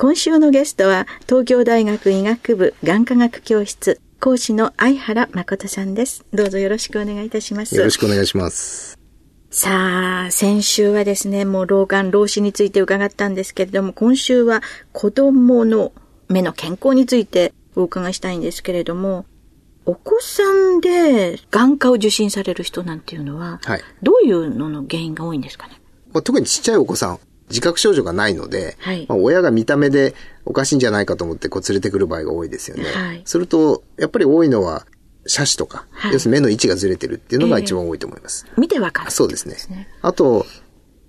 今週のゲストは東京大学医学部眼科学教室講師の相原誠さんです。どうぞよろしくお願いいたします。よろしくお願いします。さあ、先週はですね、もう老眼、老視について伺ったんですけれども、今週は子供の目の健康についてお伺いしたいんですけれども、お子さんで眼科を受診される人なんていうのは、はい、どういうのの原因が多いんですかね、まあ、特にちっちゃいお子さん、自覚症状がないので、はい、まあ、親が見た目でおかしいんじゃないかと思ってこう連れてくる場合が多いですよね。はい、すると、やっぱり多いのは、斜視とか、はい、要するに目の位置がずれてるっていうのが一番多いと思います。えー、見てわかる、そうですね。あと、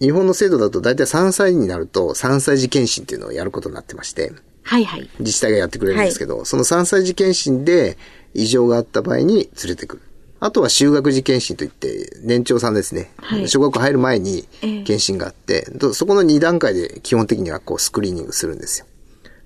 日本の制度だと大体3歳になると3歳児検診っていうのをやることになってまして、はいはい。自治体がやってくれるんですけど、はい、その3歳児検診で異常があった場合に連れてくる。あとは就学時検診といって、年長さんですね。はい、小学校入る前に検診があって、えー、そこの2段階で基本的にはこうスクリーニングするんですよ。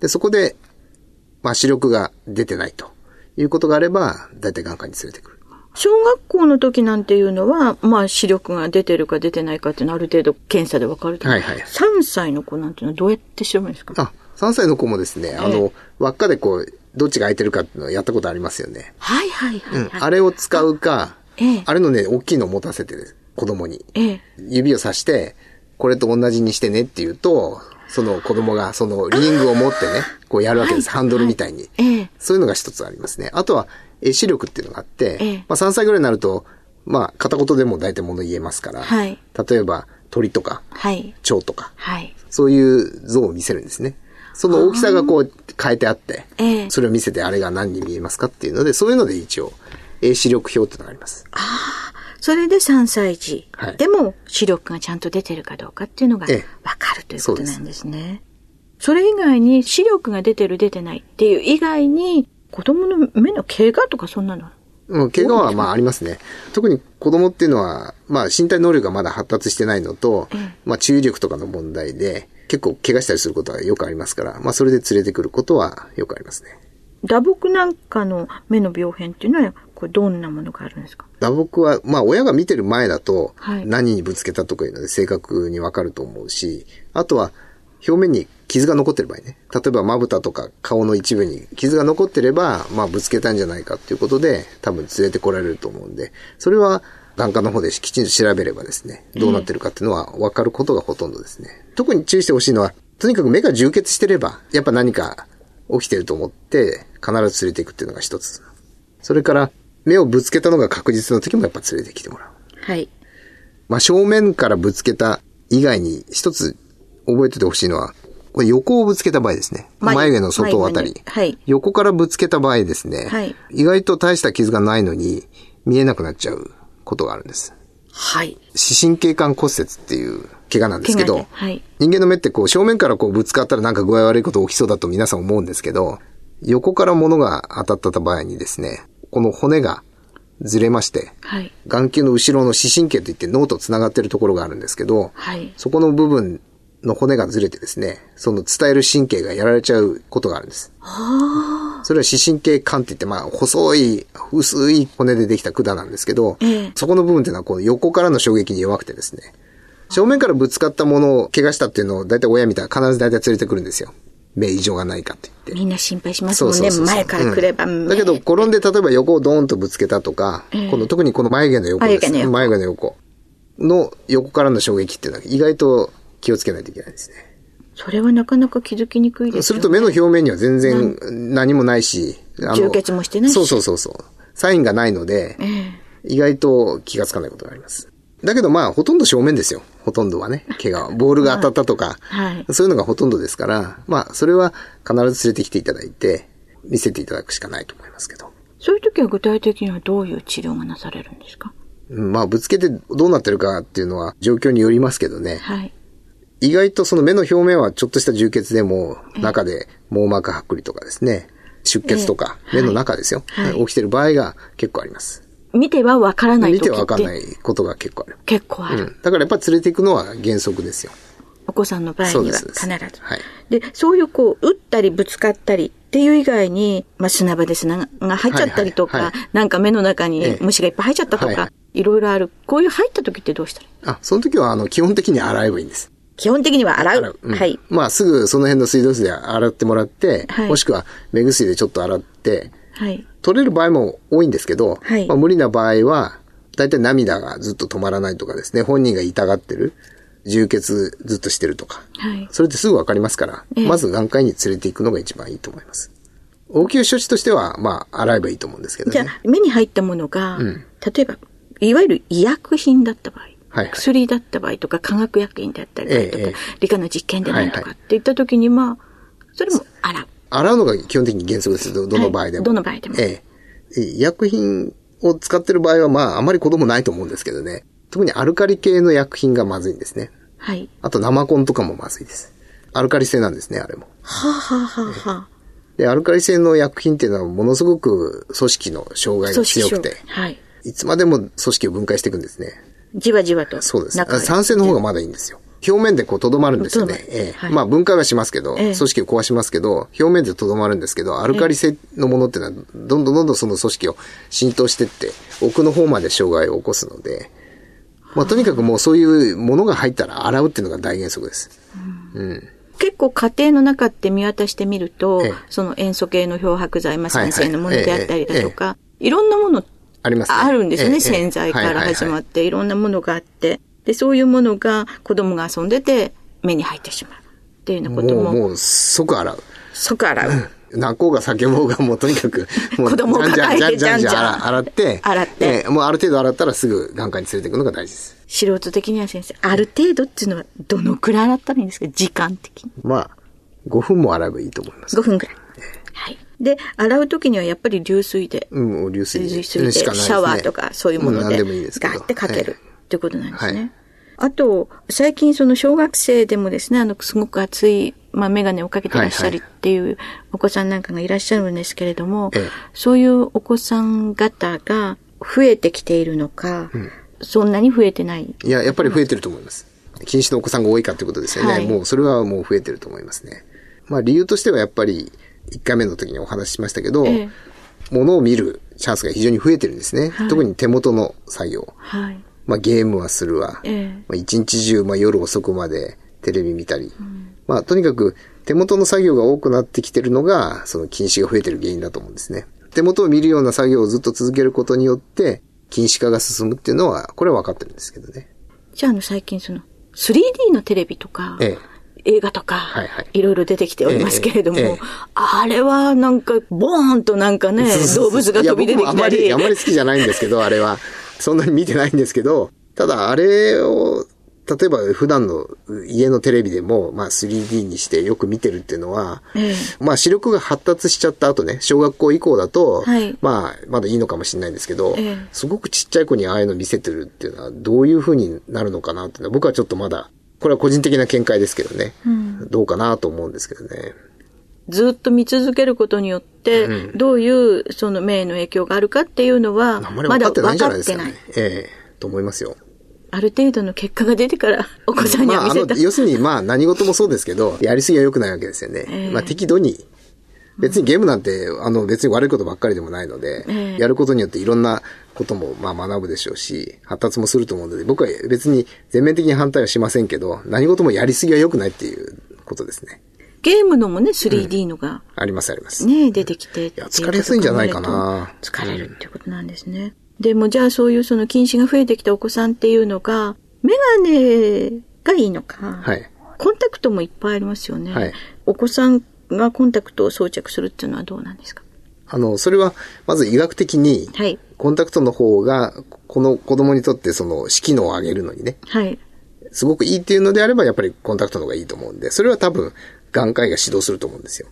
で、そこで、まあ視力が出てないということがあれば、大体眼科に連れてくる。小学校の時なんていうのは、まあ視力が出てるか出てないかっていうのはある程度検査でわかるとはいはい。3歳の子なんていうのはどうやって調べるんですか？あ、3歳の子もですね、あの、輪っかでこう、どっちが空いてるかっていうのをやったことありますよね。はいはいはい、はい、うん。あれを使うか、ええ、あれのね、大きいのを持たせて、子供に。ええ、指をさして、これと同じにしてねって言うと、その子供がそのリングを持ってね、こうやるわけです。ハンドルみたいに、ええ。そういうのが一つありますね。あとは、絵視力っていうのがあって、ええ、まあ3歳ぐらいになると、まあ片言でも大体物言えますから、はい、例えば鳥とか、はい、蝶とか、はい、そういう像を見せるんですね。その大きさがこう変えてあって、ええ、それを見せてあれが何に見えますかっていうので、そういうので一応、視力表っていうのがあります。ああ、それで3歳児、はい、でも視力がちゃんと出てるかどうかっていうのが分かるということなんですね。そそれ以外に視力が出てる出てないっていう以外に、子供の目の怪我とかそんなの？うん、怪我はまあありますね。特に子供っていうのは、まあ身体能力がまだ発達してないのと、まあ注意力とかの問題で、結構怪我したりすることはよくありますから、まあそれで連れてくることはよくありますね。打撲なんかの目の病変っていうのは、これどんなものがあるんですか？打撲は、まあ親が見てる前だと、何にぶつけたとかいうので正確にわかると思うし、あとは表面に傷が残ってる場合ね。例えばまぶたとか顔の一部に傷が残ってれば、まあぶつけたんじゃないかっていうことで、多分連れてこられると思うんで、それは眼科の方できちんと調べればですね、どうなってるかっていうのは分かることがほとんどですね。特に注意してほしいのは、とにかく目が充血してれば、やっぱ何か起きてると思って、必ず連れていくっていうのが一つ。それから、目をぶつけたのが確実な時もやっぱ連れてきてもらう。はい。まあ正面からぶつけた以外に一つ覚えててほしいのは、これ横をぶつけた場合ですね。眉毛の外あたり。はい。横からぶつけた場合ですね。はい。意外と大した傷がないのに見えなくなっちゃうことがあるんです。はい。視神経管骨折っていう怪我なんですけど、はい、人間の目ってこう正面からこうぶつかったらなんか具合悪いこと起きそうだと皆さん思うんですけど、横から物が当たった場合にですね、この骨がずれまして、はい、眼球の後ろの視神経といって脳と繋がってるところがあるんですけど、はい、そこの部分の骨がずれてですね、その伝える神経がやられちゃうことがあるんです。それは視神経管って言って、まあ、細い、薄い骨でできた管なんですけど、ええ、そこの部分っていうのはこう横からの衝撃に弱くてですね、正面からぶつかったものを怪我したっていうのを大体親見たら必ず大体連れてくるんですよ。目異常がないかって言って。みんな心配しますもんね。そうそうそう前から来れば、うん、だけど、転んで例えば横をドーンとぶつけたとか、えこの特にこの眉毛の横です。眉毛の横の横からの衝撃っていうのは意外と気をつけないといけないですね。それはなかなか気づきにくいですね。すると目の表面には全然何もないし、充血もしてないし。そうそうそうそう。サインがないので、えー、意外と気がつかないことがあります。だけどまあ、ほとんど正面ですよ。ほとんどはね。怪我は。ボールが当たったとか、はい、そういうのがほとんどですから、まあ、それは必ず連れてきていただいて、見せていただくしかないと思いますけど。そういう時は具体的にはどういう治療がなされるんですか？まあ、ぶつけてどうなってるかっていうのは状況によりますけどね。はい。意外とその目の表面はちょっとした充血でも、中で網膜剥離とかですね、出血とか、目の中ですよ、はい、起きてる場合が結構あります。見てはわからない見てはわからないことが結構ある。結構ある、うん。だからやっぱり連れていくのは原則ですよ。お子さんの場合には必ず。はい。で、そういうこう、打ったりぶつかったりっていう以外に、まあ、砂場で砂が入っちゃったりとか、はいはいはい、なんか目の中に虫がいっぱい入っちゃったとか、いろいろある。こういう入った時ってどうしたらいい？あ、その時は、あの、基本的に洗えばいいんです。基本的には洗う。洗ううん、はい。まあ、すぐその辺の水道水で洗ってもらって、はい、もしくは目薬でちょっと洗って、はい。取れる場合も多いんですけど、はい。まあ、無理な場合は、大体涙がずっと止まらないとかですね、本人が痛がってる、充血ずっとしてるとか、はい。それってすぐわかりますから、えまず眼科医に連れて行くのが一番いいと思います。応急処置としては、まあ、洗えばいいと思うんですけどね。じゃあ、目に入ったものが、うん、例えば、いわゆる医薬品だった場合、はいはい、薬だった場合とか、化学薬品だったりとか、ええ、理科の実験でないとかっていった時に、まあ、それも洗う。洗うのが基本的に原則ですどの場合でも。はい、どの場合でも。ええ。医薬品を使ってる場合は、まあ、あまり子供ないと思うんですけどね。特にアルカリ系の薬品がまずいんですね。はい。あと生コンとかもまずいです。アルカリ性なんですね、あれも。はあ、はあははあ、で、アルカリ性の薬品っていうのはものすごく組織の障害が強くて、はい。いつまでも組織を分解していくんですね。じわじわと。そうです。酸性の方がまだいいんですよ。表面でこう留まるんですよね。ええ。はい、まあ分解はしますけど、ええ、組織を壊しますけど、表面で留まるんですけど、アルカリ性のものっていうのは、どんどんどんどんその組織を浸透してって、奥の方まで障害を起こすので、まあとにかくもうそういうものが入ったら洗うっていうのが大原則です。うん、うん。結構家庭の中って見渡してみると、ええ、その塩素系の漂白剤、まあ、酸性のものであったりだとか、いろんなものあります、ね、あるんですね。洗剤から始まって、いろんなものがあって。で、そういうものが子供が遊んでて目に入ってしまう。っていうようなことも。もう、もう即洗う。即洗う。泣こうが叫ぼうがもうとにかく、もう子供がじゃんじゃんじゃんじゃん洗って、洗って、えー、もうある程度洗ったらすぐ眼科に連れていくのが大事です。素人的には先生、ある程度っていうのはどのくらい洗ったらいいんですか？時間的に。まあ、5分も洗えばいいと思います。5分くらい。はい。で、洗うときにはやっぱり流水で。うん、流水で。流水で、シャワーとかそういうもので、ガーってかける、っていうことなんですね。はいあと、最近その小学生でもですね、あの、すごく熱い、まあ、メガネをかけてらっしゃるっていうお子さんなんかがいらっしゃるんですけれども、そういうお子さん方が増えてきているのか、うん、そんなに増えてない？いや、やっぱり増えてると思います。禁止のお子さんが多いかということですよね。はい、もう、それはもう増えてると思いますね。まあ、理由としてはやっぱり、1回目の時にお話ししましたけど、ええ、物を見るチャンスが非常に増えてるんですね。はい、特に手元の作業。はい、まあ、ゲームはするわ。ええ、まあ、一日中、まあ、夜遅くまでテレビ見たり。うん、まあ、とにかく手元の作業が多くなってきてるのが、その禁止が増えてる原因だと思うんですね。手元を見るような作業をずっと続けることによって、禁止化が進むっていうのは、これは分かってるんですけどね。じゃあ、あの、最近その、3D のテレビとか、ええ、映画とか、はいはい、いろいろ出てきておりますけれども、ええ、あれはなんか、ボーンとなんかね、動物が飛び出てきたり。あまり、あまり好きじゃないんですけど、あれは。そんなに見てないんですけど、ただあれを、例えば普段の家のテレビでも、まあ 3D にしてよく見てるっていうのは、ええ、まあ視力が発達しちゃった後ね、小学校以降だと、はい、まあまだいいのかもしれないんですけど、え、すごくちっちゃい子にああいうの見せてるっていうのはどういうふうになるのかなっていうのは僕はちょっとまだ、これは個人的な見解ですけどね、うん、どうかなと思うんですけどね。ずっと見続けることによって、どういうその目への影響があるかっていうのは、まだ分かってないんじゃないですかね。ええと思いますよ。ある程度の結果が出てからお子さんには見せた。まあ、要するにまあ何事もそうですけど、やりすぎは良くないわけですよね。えー、まあ適度に。別にゲームなんて、あの別に悪いことばっかりでもないので、えー、やることによっていろんなこともまあ学ぶでしょうし、発達もすると思うので、僕は別に全面的に反対はしませんけど、何事もやりすぎは良くないっていうことですね。ゲームのもね、3D のが、うん、ありますあります。ね出てきて。いや、疲れやすいんじゃないかな。疲れるっていうことなんですね。でもじゃあそういうその近視が増えてきたお子さんっていうのが、メガネがいいのか、はい、コンタクトもいっぱいありますよね。はい、お子さんがコンタクトを装着するっていうのはどうなんですか？あの、それは、まず医学的に、はい、コンタクトの方が、この子供にとってその、視機能を上げるのにね、はい、すごくいいっていうのであれば、やっぱりコンタクトの方がいいと思うんで、それは多分、眼科医が指導すると思うんですよ。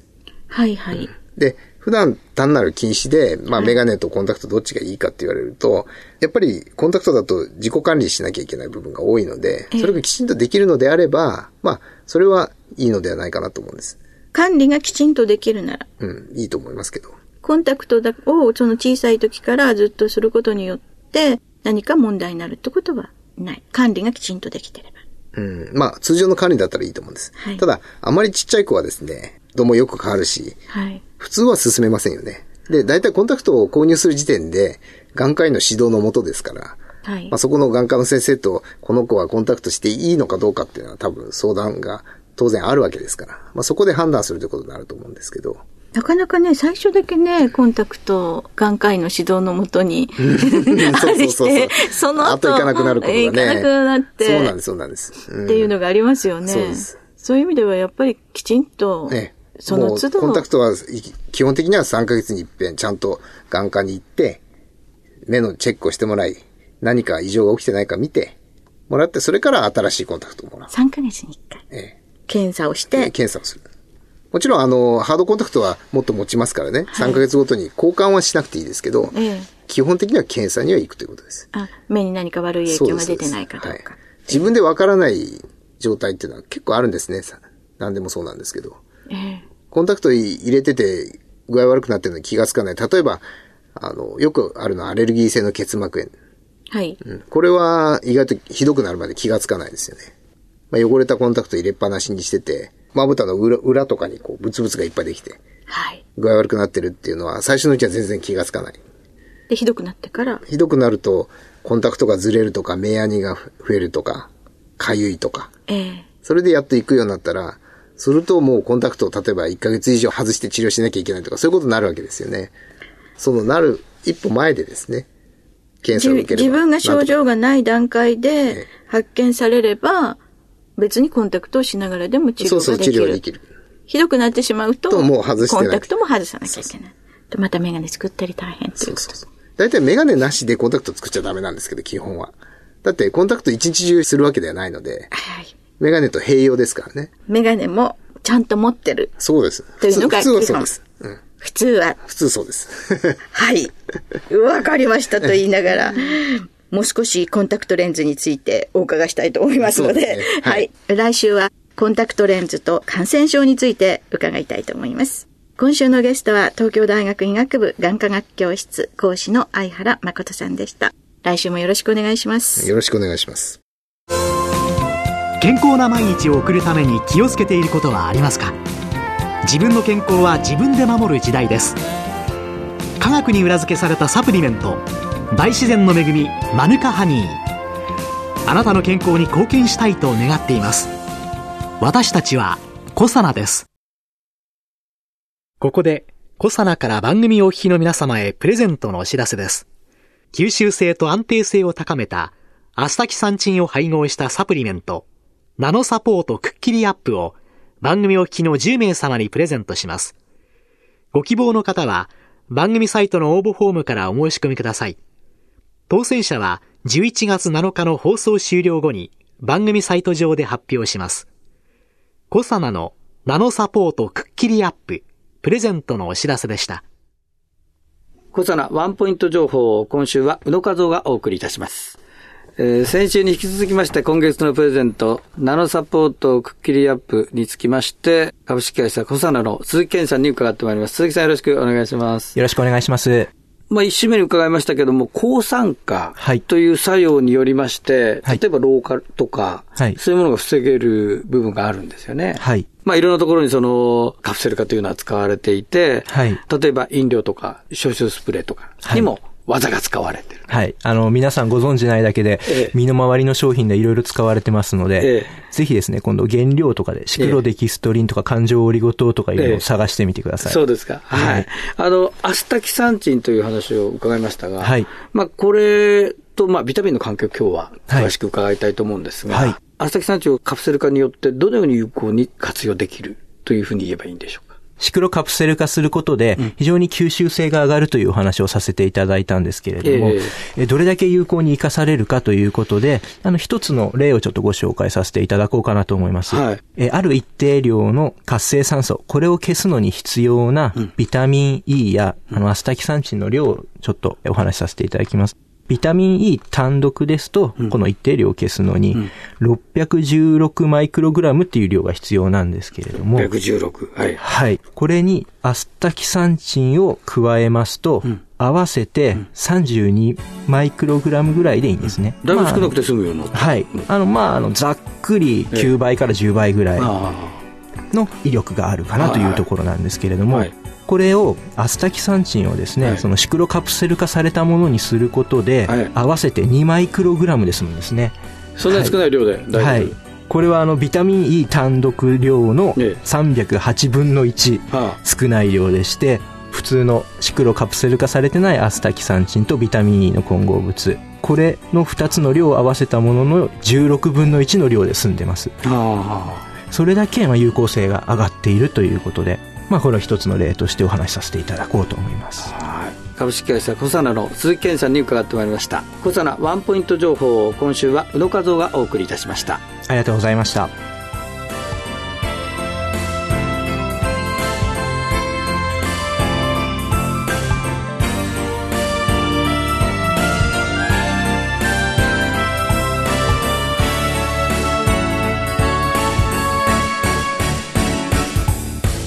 はいはい。で、普段単なる禁止で、まあメガネとコンタクトどっちがいいかって言われると、やっぱりコンタクトだと自己管理しなきゃいけない部分が多いので、それがきちんとできるのであれば、まあ、それはいいのではないかなと思うんです。管理がきちんとできるなら。うん、いいと思いますけど。コンタクトをその小さい時からずっとすることによって何か問題になるってことはない。管理がきちんとできてれば。うん。まあ、通常の管理だったらいいと思うんです。はい、ただ、あまりちっちゃい子はですね、どうもよく変わるし、はい、普通は進めませんよね。で、大体コンタクトを購入する時点で、眼科医の指導のもとですから、はい、まあ、そこの眼科の先生と、この子はコンタクトしていいのかどうかっていうのは多分相談が当然あるわけですから、まあ、そこで判断するということになると思うんですけど。なかなかね、最初だけね、コンタクト、眼科医の指導のもとに、そうそうそう。その後、後行かなくなることがね。行かなくなって。そうなんです、そうなんです。うん、っていうのがありますよね。そうです。そういう意味ではやっぱりきちんと、ね、その都度。コンタクトは基本的には3ヶ月に一遍ちゃんと眼科に行って、目のチェックをしてもらい、何か異常が起きてないか見てもらって、それから新しいコンタクトをもらう。3ヶ月に1回。ええ。検査をして。検査をする。もちろん、あの、ハードコンタクトはもっと持ちますからね。はい、3ヶ月ごとに交換はしなくていいですけど、ええ、基本的には検査には行くということです。あ、目に何か悪い影響が出てないかどうか。はい、自分でわからない状態っていうのは結構あるんですね。何でもそうなんですけど。ええ、コンタクト入れてて具合悪くなってるのに気がつかない。例えば、あの、よくあるのはアレルギー性の結膜炎。はい、うん。これは意外とひどくなるまで気がつかないですよね。まあ、汚れたコンタクト入れっぱなしにしてて、まぶたの裏裏とかにこう、ブツブツがいっぱいできて、はい。具合悪くなってるっていうのは、最初のうちは全然気がつかない。で、ひどくなってから？ひどくなると、コンタクトがずれるとか、目やにが増えるとか、かゆいとか。ええー、それでやっと行くようになったら、するともうコンタクトを例えば1ヶ月以上外して治療しなきゃいけないとか、そういうことになるわけですよね。そのなる一歩前でですね、検査を受ける。自分が症状がない段階で発見されれば、別にコンタクトをしながらでも治療ができる。そうそう、治療できる。ひどくなってしまうと、ともう外してコンタクトも外さなきゃいけない。と、またメガネ作ったり大変そうそうそう。大体メガネなしでコンタクト作っちゃダメなんですけど、基本は。だってコンタクト一日中するわけではないので、はい、メガネと併用ですからね。メガネもちゃんと持ってる。そうです。というのが普通はそうです。うん、普通は。普通そうです。はい。わかりましたと言いながら。もう少しコンタクトレンズについてお伺いしたいと思いますので、でね、はい、はい。来週はコンタクトレンズと感染症について伺いたいと思います。今週のゲストは東京大学医学部眼科学教室講師の相原誠さんでした。来週もよろしくお願いします。よろしくお願いします。健康な毎日を送るために気をつけていることはありますか？自分の健康は自分で守る時代です科学に裏付けされたサプリメント大自然の恵みマヌカハニーあなたの健康に貢献したいと願っています私たちはコサナですここでコサナから番組お聞きの皆様へプレゼントのお知らせです吸収性と安定性を高めたアスタキサンチンを配合したサプリメントナノサポートくっきりアップを番組お聞きの10名様にプレゼントします。ご希望の方は番組サイトの応募フォームからお申し込みください。当選者は11月7日の放送終了後に番組サイト上で発表します。コサナのナノサポートくっきりアッププレゼントのお知らせでした。コサナワンポイント情報を今週は宇野和夫がお送りいたします。えー、先週に引き続きまして今月のプレゼント、ナノサポートくっきりアップにつきまして、株式会社コサナの鈴木健さんに伺ってまいります。鈴木さんよろしくお願いします。よろしくお願いします。まあ、一週目に伺いましたけども、抗酸化という作用によりまして、はい、例えば老化とか、はい、そういうものが防げる部分があるんですよね。はい。まあ、いろんなところにその、カプセル化というのは使われていて、はい。例えば飲料とか、消臭スプレーとかにも、技が使われてる。はい。あの、皆さんご存知ないだけで、ええ、身の回りの商品でいろいろ使われてますので、え、ぜひですね、今度原料とかで、シクロデキストリンとか環状オリゴ糖とかいうのを探してみてください。そうですか。はい。あの、アスタキサンチンという話を伺いましたが、はい。まあ、これと、まあ、ビタミンの関係を今日は詳しく伺いたいと思うんですが、はい。アスタキサンチンをカプセル化によってどのように有効に活用できるというふうに言えばいいんでしょうか？シクロカプセル化することで、非常に吸収性が上がるというお話をさせていただいたんですけれども、えー、どれだけ有効に活かされるかということで、あの、一つの例をちょっとご紹介させていただこうかなと思います。はい、えある一定量の活性酸素、これを消すのに必要なビタミン E や、あの、アスタキサンチンの量をちょっとお話しさせていただきます。ビタミン E 単独ですと、この一定量を消すのに、616マイクログラムっていう量が必要なんですけれども。616。はい。はい。これにアスタキサンチンを加えますと、うん、合わせて32マイクログラムぐらいでいいんですね。だいぶ少なくて済むような、まあ、はい。あの、まあ、あの、ざっくり9倍から10倍ぐらいの威力があるかなというところなんですけれども、はいこれをアスタキサンチンをですね、はい、そのシクロカプセル化されたものにすることで、はい、合わせて2マイクログラムで済むんですね。そんなに少ない量で、はい、はい、これはあのビタミン E 単独量の308分の1、少ない量でして、普通のシクロカプセル化されてないアスタキサンチンとビタミン E の混合物。これの2つの量を合わせたものの16分の1の量で済んでます。それだけ有効性が上がっているということでまあ、これは一つの例としてお話しさせていただこうと思います。株式会社コサナの鈴木健さんに伺ってまいりました。コサナワンポイント情報を今週は宇野和夫がお送りいたしました。ありがとうございました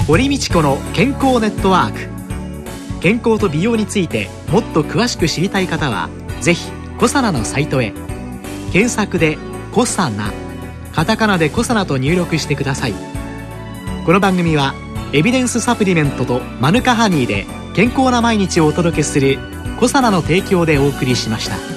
堀道子の健康ネットワーク。健康と美容についてもっと詳しく知りたい方はぜひコサナのサイトへ。検索で「コサナ」カタカナで「コサナ」と入力してください。この番組はエビデンスサプリメントとマヌカハニーで健康な毎日をお届けする「コサナの提供」でお送りしました。